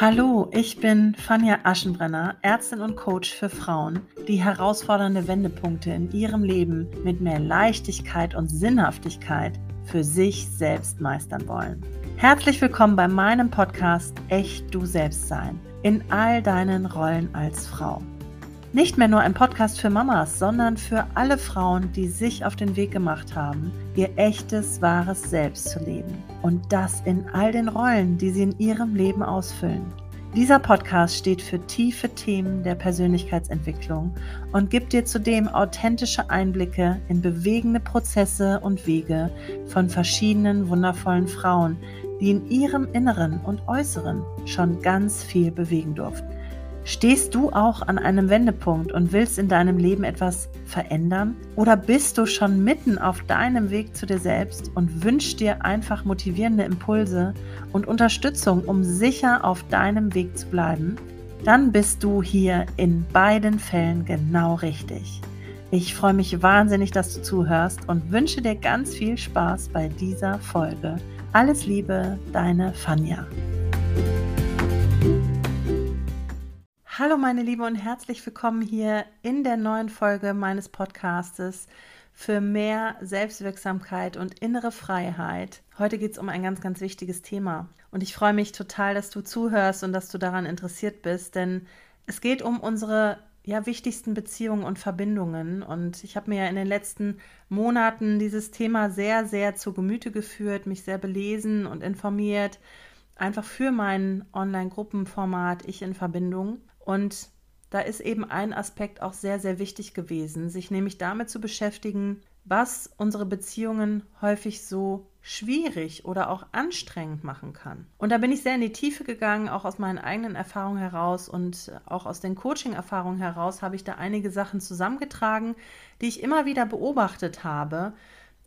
Hallo, ich bin Fania Aschenbrenner, Ärztin und Coach für Frauen, die herausfordernde Wendepunkte in ihrem Leben mit mehr Leichtigkeit und Sinnhaftigkeit für sich selbst meistern wollen. Herzlich willkommen bei meinem Podcast Echt du selbst sein in all deinen Rollen als Frau. Nicht mehr nur ein Podcast für Mamas, sondern für alle Frauen, die sich auf den Weg gemacht haben, ihr echtes, wahres Selbst zu leben. Und das in all den Rollen, die sie in ihrem Leben ausfüllen. Dieser Podcast steht für tiefe Themen der Persönlichkeitsentwicklung und gibt dir zudem authentische Einblicke in bewegende Prozesse und Wege von verschiedenen wundervollen Frauen, die in ihrem Inneren und Äußeren schon ganz viel bewegen durften. Stehst du auch an einem Wendepunkt und willst in deinem Leben etwas verändern? Oder bist du schon mitten auf deinem Weg zu dir selbst und wünschst dir einfach motivierende Impulse und Unterstützung, um sicher auf deinem Weg zu bleiben? Dann bist du hier in beiden Fällen genau richtig. Ich freue mich wahnsinnig, dass du zuhörst und wünsche dir ganz viel Spaß bei dieser Folge. Alles Liebe, deine Fanja. Hallo meine Liebe und herzlich willkommen hier in der neuen Folge meines Podcastes für mehr Selbstwirksamkeit und innere Freiheit. Heute geht es um ein ganz, ganz wichtiges Thema und ich freue mich total, dass du zuhörst und dass du daran interessiert bist, denn es geht um unsere ja, wichtigsten Beziehungen und Verbindungen. Und ich habe mir ja in den letzten Monaten dieses Thema sehr, sehr zu Gemüte geführt, mich sehr belesen und informiert, einfach für mein Online-Gruppenformat Ich in Verbindung. Und da ist eben ein Aspekt auch sehr, sehr wichtig gewesen, sich nämlich damit zu beschäftigen, was unsere Beziehungen häufig so schwierig oder auch anstrengend machen kann. Und da bin ich sehr in die Tiefe gegangen, auch aus meinen eigenen Erfahrungen heraus und auch aus den Coaching-Erfahrungen heraus habe ich da einige Sachen zusammengetragen, die ich immer wieder beobachtet habe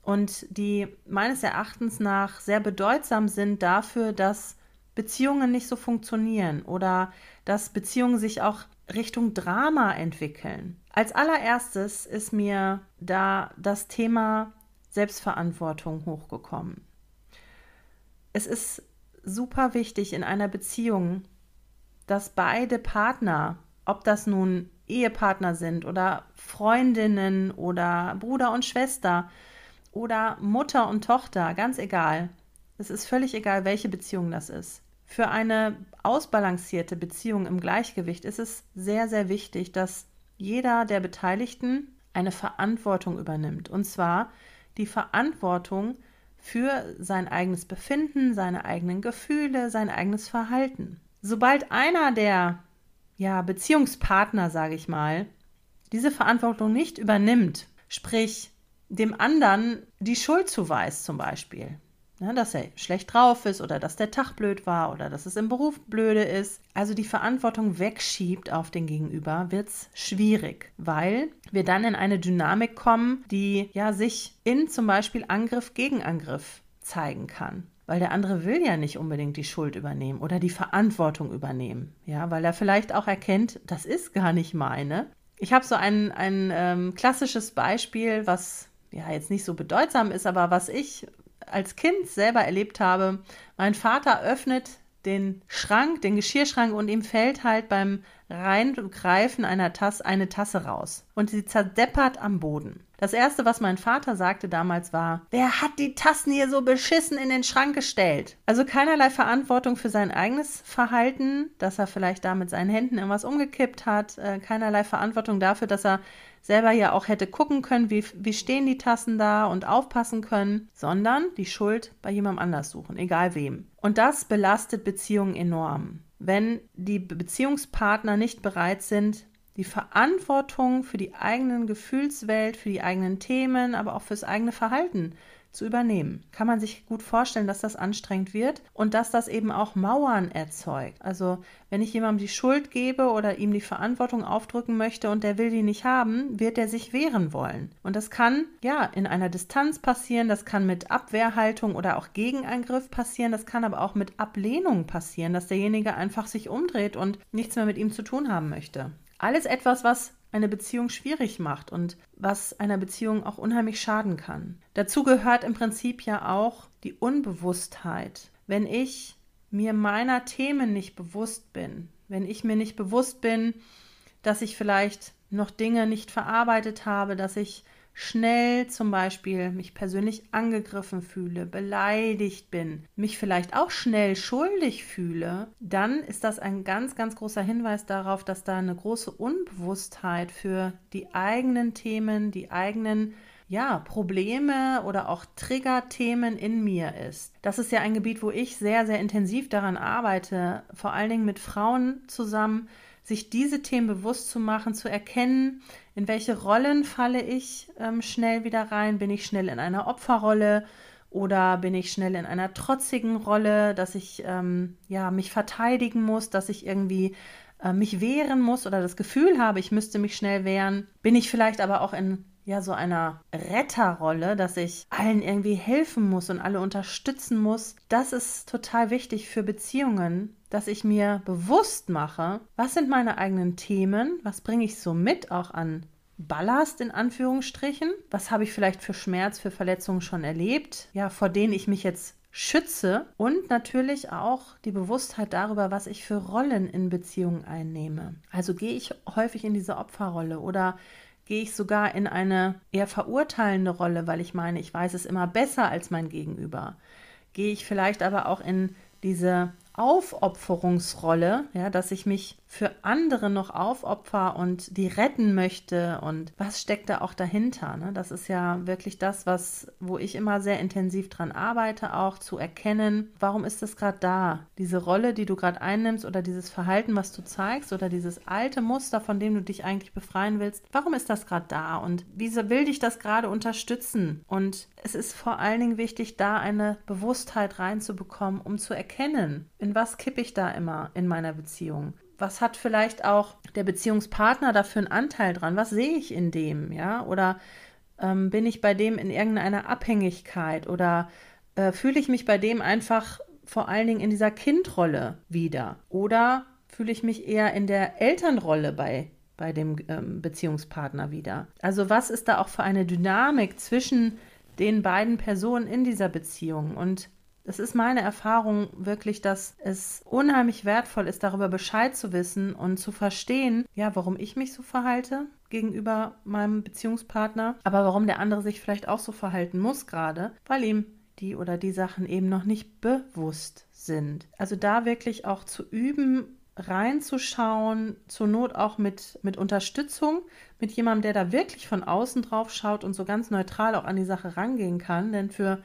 und die meines Erachtens nach sehr bedeutsam sind dafür, dass Beziehungen nicht so funktionieren oder dass Beziehungen sich auch Richtung Drama entwickeln. Als allererstes ist mir da das Thema Selbstverantwortung hochgekommen. Es ist super wichtig in einer Beziehung, dass beide Partner, ob das nun Ehepartner sind oder Freundinnen oder Bruder und Schwester oder Mutter und Tochter, ganz egal, es ist völlig egal, welche Beziehung das ist. Für eine ausbalancierte Beziehung im Gleichgewicht ist es sehr, sehr wichtig, dass jeder der Beteiligten eine Verantwortung übernimmt. Und zwar die Verantwortung für sein eigenes Befinden, seine eigenen Gefühle, sein eigenes Verhalten. Sobald einer der ja, Beziehungspartner, sage ich mal, diese Verantwortung nicht übernimmt, sprich dem anderen die Schuld zuweist zum Beispiel, Ne, dass er schlecht drauf ist oder dass der Tag blöd war oder dass es im Beruf blöde ist. Also die Verantwortung wegschiebt auf den Gegenüber, wird es schwierig, weil wir dann in eine Dynamik kommen, die ja sich in zum Beispiel Angriff gegen Angriff zeigen kann weil der andere will ja nicht unbedingt die Schuld übernehmen oder die Verantwortung übernehmen, ja, weil er vielleicht auch erkennt, das ist gar nicht meine. Ich habe so ein, ein ähm, klassisches Beispiel, was ja jetzt nicht so bedeutsam ist, aber was ich als Kind selber erlebt habe, mein Vater öffnet den Schrank, den Geschirrschrank und ihm fällt halt beim Reingreifen einer Tasse eine Tasse raus und sie zerdeppert am Boden. Das erste, was mein Vater sagte damals war, wer hat die Tassen hier so beschissen in den Schrank gestellt? Also keinerlei Verantwortung für sein eigenes Verhalten, dass er vielleicht da mit seinen Händen irgendwas umgekippt hat, äh, keinerlei Verantwortung dafür, dass er selber ja auch hätte gucken können, wie, wie stehen die Tassen da und aufpassen können, sondern die Schuld bei jemandem anders suchen, egal wem. Und das belastet Beziehungen enorm. Wenn die Beziehungspartner nicht bereit sind, die Verantwortung für die eigenen Gefühlswelt, für die eigenen Themen, aber auch fürs eigene Verhalten zu übernehmen. Kann man sich gut vorstellen, dass das anstrengend wird und dass das eben auch Mauern erzeugt. Also wenn ich jemandem die Schuld gebe oder ihm die Verantwortung aufdrücken möchte und der will die nicht haben, wird er sich wehren wollen. Und das kann ja in einer Distanz passieren, das kann mit Abwehrhaltung oder auch Gegenangriff passieren, das kann aber auch mit Ablehnung passieren, dass derjenige einfach sich umdreht und nichts mehr mit ihm zu tun haben möchte. Alles etwas, was eine Beziehung schwierig macht und was einer Beziehung auch unheimlich schaden kann. Dazu gehört im Prinzip ja auch die Unbewusstheit. Wenn ich mir meiner Themen nicht bewusst bin, wenn ich mir nicht bewusst bin, dass ich vielleicht noch Dinge nicht verarbeitet habe, dass ich schnell zum Beispiel mich persönlich angegriffen fühle, beleidigt bin, mich vielleicht auch schnell schuldig fühle, dann ist das ein ganz, ganz großer Hinweis darauf, dass da eine große Unbewusstheit für die eigenen Themen, die eigenen ja, Probleme oder auch Triggerthemen in mir ist. Das ist ja ein Gebiet, wo ich sehr, sehr intensiv daran arbeite, vor allen Dingen mit Frauen zusammen, sich diese Themen bewusst zu machen, zu erkennen, in welche Rollen falle ich ähm, schnell wieder rein? Bin ich schnell in einer Opferrolle oder bin ich schnell in einer trotzigen Rolle, dass ich ähm, ja mich verteidigen muss, dass ich irgendwie äh, mich wehren muss oder das Gefühl habe, ich müsste mich schnell wehren? Bin ich vielleicht aber auch in ja so einer Retterrolle, dass ich allen irgendwie helfen muss und alle unterstützen muss. Das ist total wichtig für Beziehungen, dass ich mir bewusst mache, was sind meine eigenen Themen, was bringe ich so mit auch an Ballast in Anführungsstrichen, was habe ich vielleicht für Schmerz, für Verletzungen schon erlebt, ja, vor denen ich mich jetzt schütze und natürlich auch die Bewusstheit darüber, was ich für Rollen in Beziehungen einnehme. Also gehe ich häufig in diese Opferrolle oder gehe ich sogar in eine eher verurteilende Rolle, weil ich meine, ich weiß es immer besser als mein Gegenüber. Gehe ich vielleicht aber auch in diese Aufopferungsrolle, ja, dass ich mich für andere noch aufopfer und die retten möchte und was steckt da auch dahinter? Ne? Das ist ja wirklich das, was, wo ich immer sehr intensiv dran arbeite, auch zu erkennen, warum ist das gerade da? Diese Rolle, die du gerade einnimmst oder dieses Verhalten, was du zeigst oder dieses alte Muster, von dem du dich eigentlich befreien willst, warum ist das gerade da und wie will dich das gerade unterstützen? Und es ist vor allen Dingen wichtig, da eine Bewusstheit reinzubekommen, um zu erkennen, in was kippe ich da immer in meiner Beziehung was hat vielleicht auch der Beziehungspartner dafür einen Anteil dran? Was sehe ich in dem, ja? Oder ähm, bin ich bei dem in irgendeiner Abhängigkeit oder äh, fühle ich mich bei dem einfach vor allen Dingen in dieser Kindrolle wieder? Oder fühle ich mich eher in der Elternrolle bei, bei dem ähm, Beziehungspartner wieder? Also was ist da auch für eine Dynamik zwischen den beiden Personen in dieser Beziehung? Und es ist meine Erfahrung wirklich, dass es unheimlich wertvoll ist, darüber Bescheid zu wissen und zu verstehen, ja, warum ich mich so verhalte gegenüber meinem Beziehungspartner, aber warum der andere sich vielleicht auch so verhalten muss gerade, weil ihm die oder die Sachen eben noch nicht bewusst sind. Also da wirklich auch zu üben, reinzuschauen, zur Not auch mit, mit Unterstützung, mit jemandem, der da wirklich von außen drauf schaut und so ganz neutral auch an die Sache rangehen kann. Denn für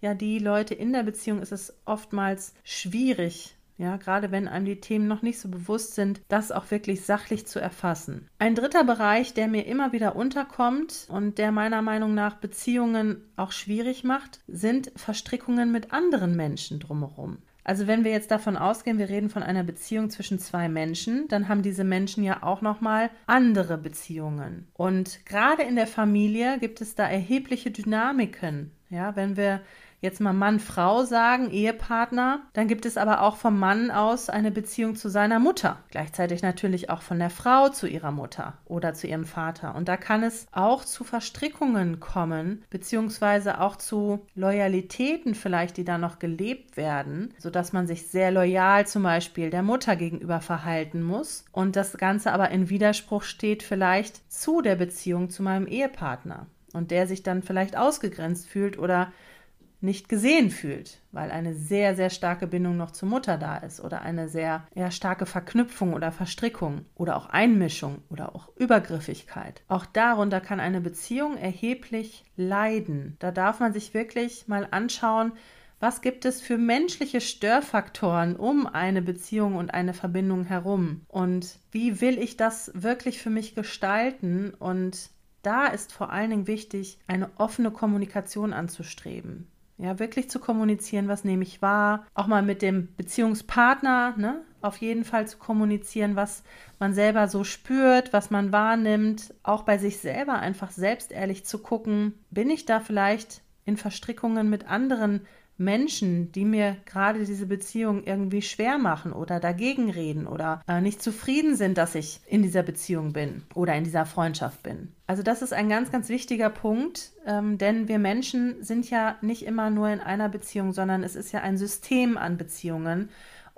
ja die Leute in der Beziehung ist es oftmals schwierig, ja, gerade wenn einem die Themen noch nicht so bewusst sind, das auch wirklich sachlich zu erfassen. Ein dritter Bereich, der mir immer wieder unterkommt und der meiner Meinung nach Beziehungen auch schwierig macht, sind Verstrickungen mit anderen Menschen drumherum. Also wenn wir jetzt davon ausgehen, wir reden von einer Beziehung zwischen zwei Menschen, dann haben diese Menschen ja auch noch mal andere Beziehungen. Und gerade in der Familie gibt es da erhebliche Dynamiken. Ja, wenn wir jetzt mal Mann, Frau sagen, Ehepartner, dann gibt es aber auch vom Mann aus eine Beziehung zu seiner Mutter. Gleichzeitig natürlich auch von der Frau zu ihrer Mutter oder zu ihrem Vater. Und da kann es auch zu Verstrickungen kommen, beziehungsweise auch zu Loyalitäten vielleicht, die da noch gelebt werden, sodass man sich sehr loyal zum Beispiel der Mutter gegenüber verhalten muss und das Ganze aber in Widerspruch steht vielleicht zu der Beziehung zu meinem Ehepartner und der sich dann vielleicht ausgegrenzt fühlt oder nicht gesehen fühlt, weil eine sehr, sehr starke Bindung noch zur Mutter da ist oder eine sehr ja, starke Verknüpfung oder Verstrickung oder auch Einmischung oder auch Übergriffigkeit. Auch darunter kann eine Beziehung erheblich leiden. Da darf man sich wirklich mal anschauen, was gibt es für menschliche Störfaktoren um eine Beziehung und eine Verbindung herum? Und wie will ich das wirklich für mich gestalten? Und da ist vor allen Dingen wichtig, eine offene Kommunikation anzustreben. Ja, wirklich zu kommunizieren, was nehme ich wahr. Auch mal mit dem Beziehungspartner, ne? Auf jeden Fall zu kommunizieren, was man selber so spürt, was man wahrnimmt. Auch bei sich selber einfach selbst ehrlich zu gucken, bin ich da vielleicht in Verstrickungen mit anderen Menschen, die mir gerade diese Beziehung irgendwie schwer machen oder dagegen reden oder äh, nicht zufrieden sind, dass ich in dieser Beziehung bin oder in dieser Freundschaft bin. Also das ist ein ganz, ganz wichtiger Punkt, ähm, denn wir Menschen sind ja nicht immer nur in einer Beziehung, sondern es ist ja ein System an Beziehungen.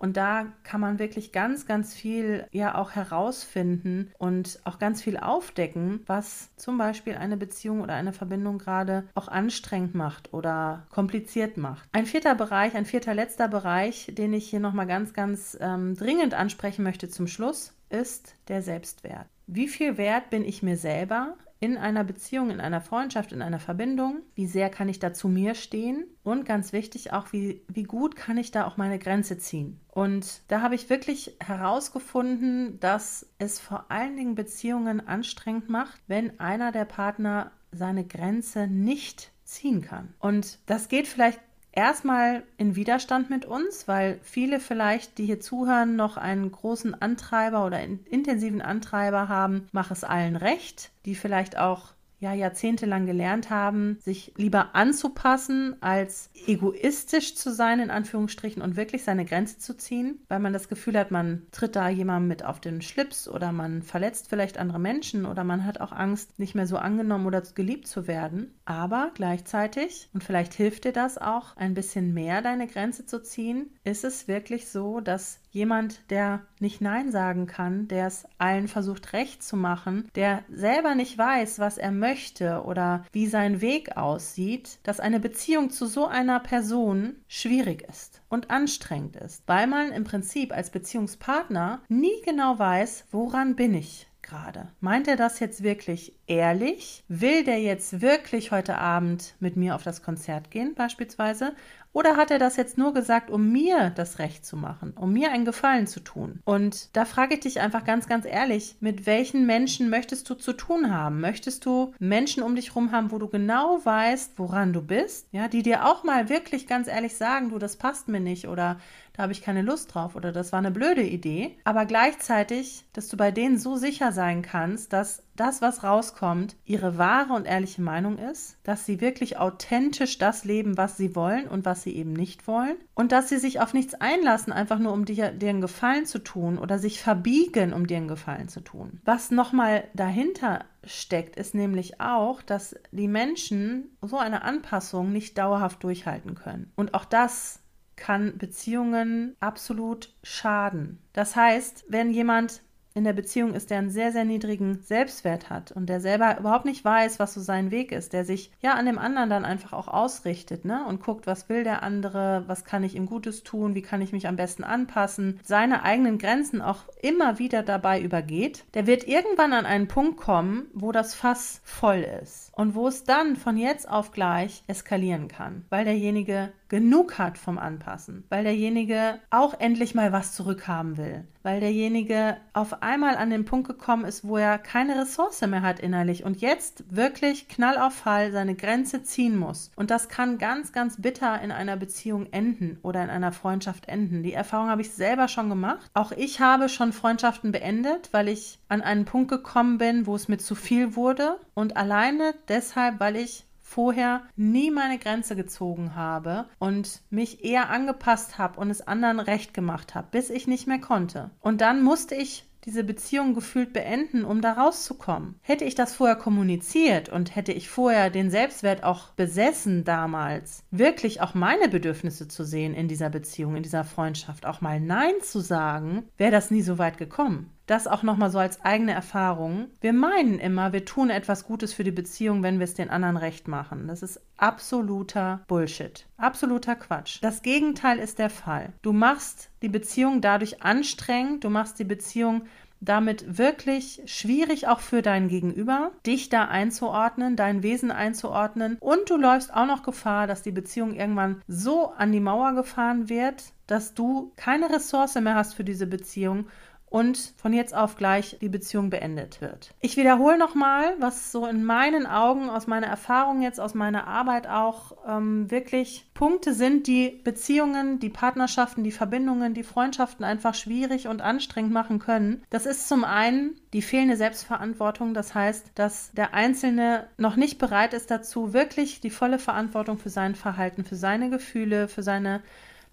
Und da kann man wirklich ganz, ganz viel ja auch herausfinden und auch ganz viel aufdecken, was zum Beispiel eine Beziehung oder eine Verbindung gerade auch anstrengend macht oder kompliziert macht. Ein vierter Bereich, ein vierter letzter Bereich, den ich hier nochmal ganz, ganz ähm, dringend ansprechen möchte zum Schluss, ist der Selbstwert. Wie viel wert bin ich mir selber? In einer Beziehung, in einer Freundschaft, in einer Verbindung, wie sehr kann ich da zu mir stehen und ganz wichtig auch, wie, wie gut kann ich da auch meine Grenze ziehen. Und da habe ich wirklich herausgefunden, dass es vor allen Dingen Beziehungen anstrengend macht, wenn einer der Partner seine Grenze nicht ziehen kann. Und das geht vielleicht erstmal in Widerstand mit uns, weil viele vielleicht, die hier zuhören, noch einen großen Antreiber oder intensiven Antreiber haben, mach es allen recht, die vielleicht auch ja jahrzehntelang gelernt haben, sich lieber anzupassen, als egoistisch zu sein, in Anführungsstrichen, und wirklich seine Grenze zu ziehen, weil man das Gefühl hat, man tritt da jemandem mit auf den Schlips oder man verletzt vielleicht andere Menschen oder man hat auch Angst, nicht mehr so angenommen oder geliebt zu werden. Aber gleichzeitig, und vielleicht hilft dir das auch, ein bisschen mehr deine Grenze zu ziehen, ist es wirklich so, dass jemand, der nicht Nein sagen kann, der es allen versucht recht zu machen, der selber nicht weiß, was er möchte oder wie sein Weg aussieht, dass eine Beziehung zu so einer Person schwierig ist und anstrengend ist, weil man im Prinzip als Beziehungspartner nie genau weiß, woran bin ich gerade? Meint er das jetzt wirklich ehrlich? Will der jetzt wirklich heute Abend mit mir auf das Konzert gehen, beispielsweise? Oder hat er das jetzt nur gesagt, um mir das Recht zu machen, um mir einen Gefallen zu tun? Und da frage ich dich einfach ganz, ganz ehrlich, mit welchen Menschen möchtest du zu tun haben? Möchtest du Menschen um dich herum haben, wo du genau weißt, woran du bist? Ja, die dir auch mal wirklich ganz ehrlich sagen, du, das passt mir nicht oder da habe ich keine Lust drauf oder das war eine blöde Idee. Aber gleichzeitig, dass du bei denen so sicher sein kannst, dass das, was rauskommt, ihre wahre und ehrliche Meinung ist, dass sie wirklich authentisch das leben, was sie wollen und was sie eben nicht wollen und dass sie sich auf nichts einlassen, einfach nur um dir, dir einen Gefallen zu tun oder sich verbiegen, um dir einen Gefallen zu tun. Was nochmal dahinter steckt, ist nämlich auch, dass die Menschen so eine Anpassung nicht dauerhaft durchhalten können. Und auch das kann Beziehungen absolut schaden. Das heißt, wenn jemand in der Beziehung ist, der einen sehr, sehr niedrigen Selbstwert hat und der selber überhaupt nicht weiß, was so sein Weg ist, der sich ja an dem anderen dann einfach auch ausrichtet, ne? Und guckt, was will der andere, was kann ich ihm Gutes tun, wie kann ich mich am besten anpassen, seine eigenen Grenzen auch immer wieder dabei übergeht, der wird irgendwann an einen Punkt kommen, wo das Fass voll ist und wo es dann von jetzt auf gleich eskalieren kann, weil derjenige genug hat vom Anpassen, weil derjenige auch endlich mal was zurückhaben will, weil derjenige auf einmal an den Punkt gekommen ist, wo er keine Ressource mehr hat innerlich und jetzt wirklich knall auf Fall seine Grenze ziehen muss. Und das kann ganz, ganz bitter in einer Beziehung enden oder in einer Freundschaft enden. Die Erfahrung habe ich selber schon gemacht. Auch ich habe schon Freundschaften beendet, weil ich an einen Punkt gekommen bin, wo es mir zu viel wurde und alleine deshalb, weil ich vorher nie meine Grenze gezogen habe und mich eher angepasst habe und es anderen recht gemacht habe, bis ich nicht mehr konnte. Und dann musste ich diese Beziehung gefühlt beenden, um da rauszukommen. Hätte ich das vorher kommuniziert und hätte ich vorher den Selbstwert auch besessen damals, wirklich auch meine Bedürfnisse zu sehen in dieser Beziehung, in dieser Freundschaft, auch mal Nein zu sagen, wäre das nie so weit gekommen. Das auch nochmal so als eigene Erfahrung. Wir meinen immer, wir tun etwas Gutes für die Beziehung, wenn wir es den anderen recht machen. Das ist absoluter Bullshit. Absoluter Quatsch. Das Gegenteil ist der Fall. Du machst die Beziehung dadurch anstrengend, du machst die Beziehung damit wirklich schwierig auch für dein Gegenüber, dich da einzuordnen, dein Wesen einzuordnen. Und du läufst auch noch Gefahr, dass die Beziehung irgendwann so an die Mauer gefahren wird, dass du keine Ressource mehr hast für diese Beziehung und von jetzt auf gleich die Beziehung beendet wird. Ich wiederhole nochmal, was so in meinen Augen, aus meiner Erfahrung jetzt, aus meiner Arbeit auch ähm, wirklich Punkte sind, die Beziehungen, die Partnerschaften, die Verbindungen, die Freundschaften einfach schwierig und anstrengend machen können. Das ist zum einen die fehlende Selbstverantwortung. Das heißt, dass der Einzelne noch nicht bereit ist dazu, wirklich die volle Verantwortung für sein Verhalten, für seine Gefühle, für seine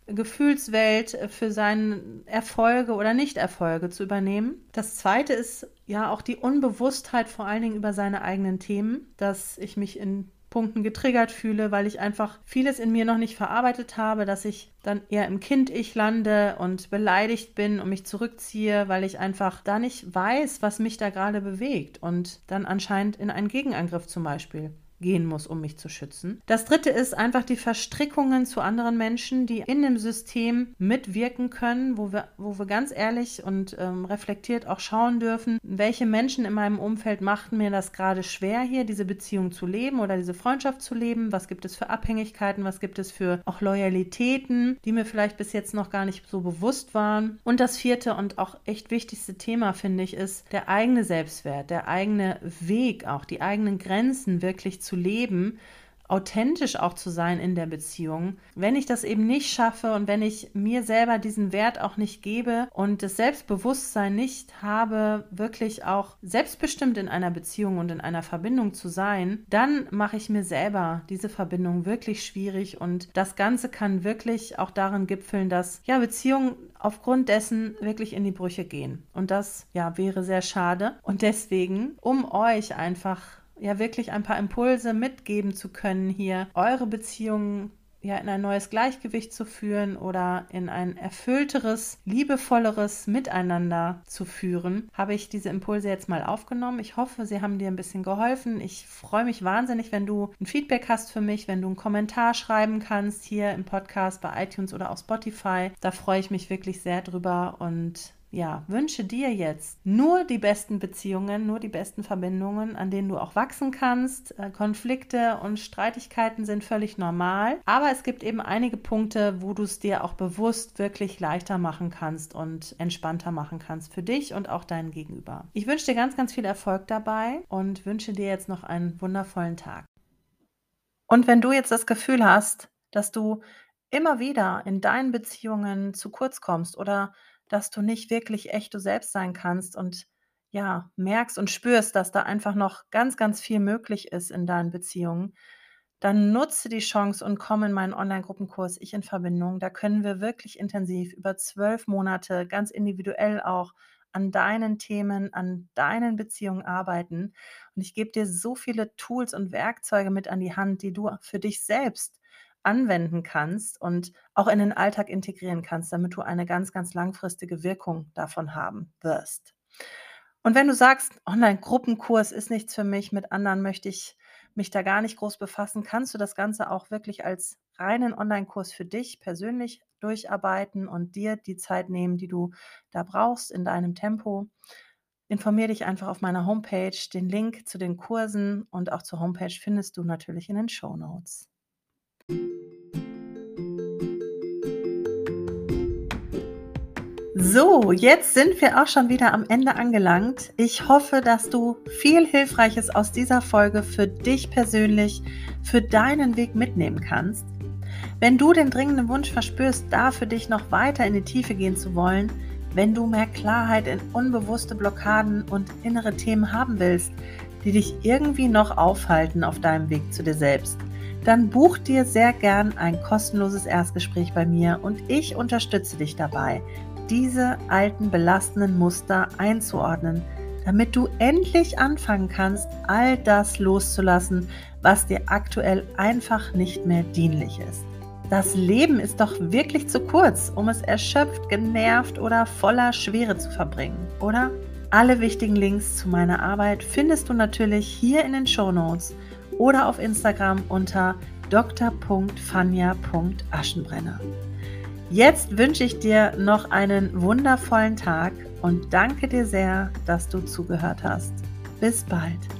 Gefühlswelt, für seine Erfolge oder Nichterfolge zu übernehmen. Das zweite ist ja auch die Unbewusstheit vor allen Dingen über seine eigenen Themen, dass ich mich in Punkten getriggert fühle, weil ich einfach vieles in mir noch nicht verarbeitet habe, dass ich dann eher im Kind-Ich lande und beleidigt bin und mich zurückziehe, weil ich einfach da nicht weiß, was mich da gerade bewegt und dann anscheinend in einen Gegenangriff zum Beispiel gehen muss, um mich zu schützen. Das dritte ist einfach die Verstrickungen zu anderen Menschen, die in dem System mitwirken können, wo wir, wo wir ganz ehrlich und ähm, reflektiert auch schauen dürfen, welche Menschen in meinem Umfeld machten mir das gerade schwer, hier diese Beziehung zu leben oder diese Freundschaft zu leben. Was gibt es für Abhängigkeiten? Was gibt es für auch Loyalitäten, die mir vielleicht bis jetzt noch gar nicht so bewusst waren? Und das vierte und auch echt wichtigste Thema, finde ich, ist der eigene Selbstwert, der eigene Weg, auch die eigenen Grenzen wirklich zu zu leben, authentisch auch zu sein in der Beziehung. Wenn ich das eben nicht schaffe und wenn ich mir selber diesen Wert auch nicht gebe und das Selbstbewusstsein nicht habe, wirklich auch selbstbestimmt in einer Beziehung und in einer Verbindung zu sein, dann mache ich mir selber diese Verbindung wirklich schwierig und das Ganze kann wirklich auch darin gipfeln, dass ja Beziehungen aufgrund dessen wirklich in die Brüche gehen. Und das ja wäre sehr schade. Und deswegen, um euch einfach ja wirklich ein paar Impulse mitgeben zu können, hier eure Beziehungen ja in ein neues Gleichgewicht zu führen oder in ein erfüllteres, liebevolleres Miteinander zu führen, habe ich diese Impulse jetzt mal aufgenommen. Ich hoffe, sie haben dir ein bisschen geholfen. Ich freue mich wahnsinnig, wenn du ein Feedback hast für mich, wenn du einen Kommentar schreiben kannst hier im Podcast bei iTunes oder auf Spotify. Da freue ich mich wirklich sehr drüber und ja, wünsche dir jetzt nur die besten Beziehungen, nur die besten Verbindungen, an denen du auch wachsen kannst. Äh, Konflikte und Streitigkeiten sind völlig normal, aber es gibt eben einige Punkte, wo du es dir auch bewusst wirklich leichter machen kannst und entspannter machen kannst für dich und auch deinen Gegenüber. Ich wünsche dir ganz, ganz viel Erfolg dabei und wünsche dir jetzt noch einen wundervollen Tag. Und wenn du jetzt das Gefühl hast, dass du immer wieder in deinen Beziehungen zu kurz kommst oder dass du nicht wirklich echt du selbst sein kannst und ja, merkst und spürst, dass da einfach noch ganz, ganz viel möglich ist in deinen Beziehungen, dann nutze die Chance und komm in meinen Online-Gruppenkurs Ich in Verbindung. Da können wir wirklich intensiv über zwölf Monate ganz individuell auch an deinen Themen, an deinen Beziehungen arbeiten. Und ich gebe dir so viele Tools und Werkzeuge mit an die Hand, die du für dich selbst anwenden kannst und auch in den Alltag integrieren kannst, damit du eine ganz, ganz langfristige Wirkung davon haben wirst. Und wenn du sagst, Online-Gruppenkurs ist nichts für mich, mit anderen möchte ich mich da gar nicht groß befassen, kannst du das Ganze auch wirklich als reinen Online-Kurs für dich persönlich durcharbeiten und dir die Zeit nehmen, die du da brauchst in deinem Tempo. Informiere dich einfach auf meiner Homepage. Den Link zu den Kursen und auch zur Homepage findest du natürlich in den Show Notes. So, jetzt sind wir auch schon wieder am Ende angelangt. Ich hoffe, dass du viel Hilfreiches aus dieser Folge für dich persönlich, für deinen Weg mitnehmen kannst. Wenn du den dringenden Wunsch verspürst, da für dich noch weiter in die Tiefe gehen zu wollen, wenn du mehr Klarheit in unbewusste Blockaden und innere Themen haben willst, die dich irgendwie noch aufhalten auf deinem Weg zu dir selbst, dann buch dir sehr gern ein kostenloses Erstgespräch bei mir und ich unterstütze dich dabei, diese alten belastenden Muster einzuordnen, damit du endlich anfangen kannst, all das loszulassen, was dir aktuell einfach nicht mehr dienlich ist. Das Leben ist doch wirklich zu kurz, um es erschöpft, genervt oder voller Schwere zu verbringen, oder? Alle wichtigen Links zu meiner Arbeit findest du natürlich hier in den Show Notes oder auf Instagram unter dr.fanja.aschenbrenner. Jetzt wünsche ich dir noch einen wundervollen Tag und danke dir sehr, dass du zugehört hast. Bis bald.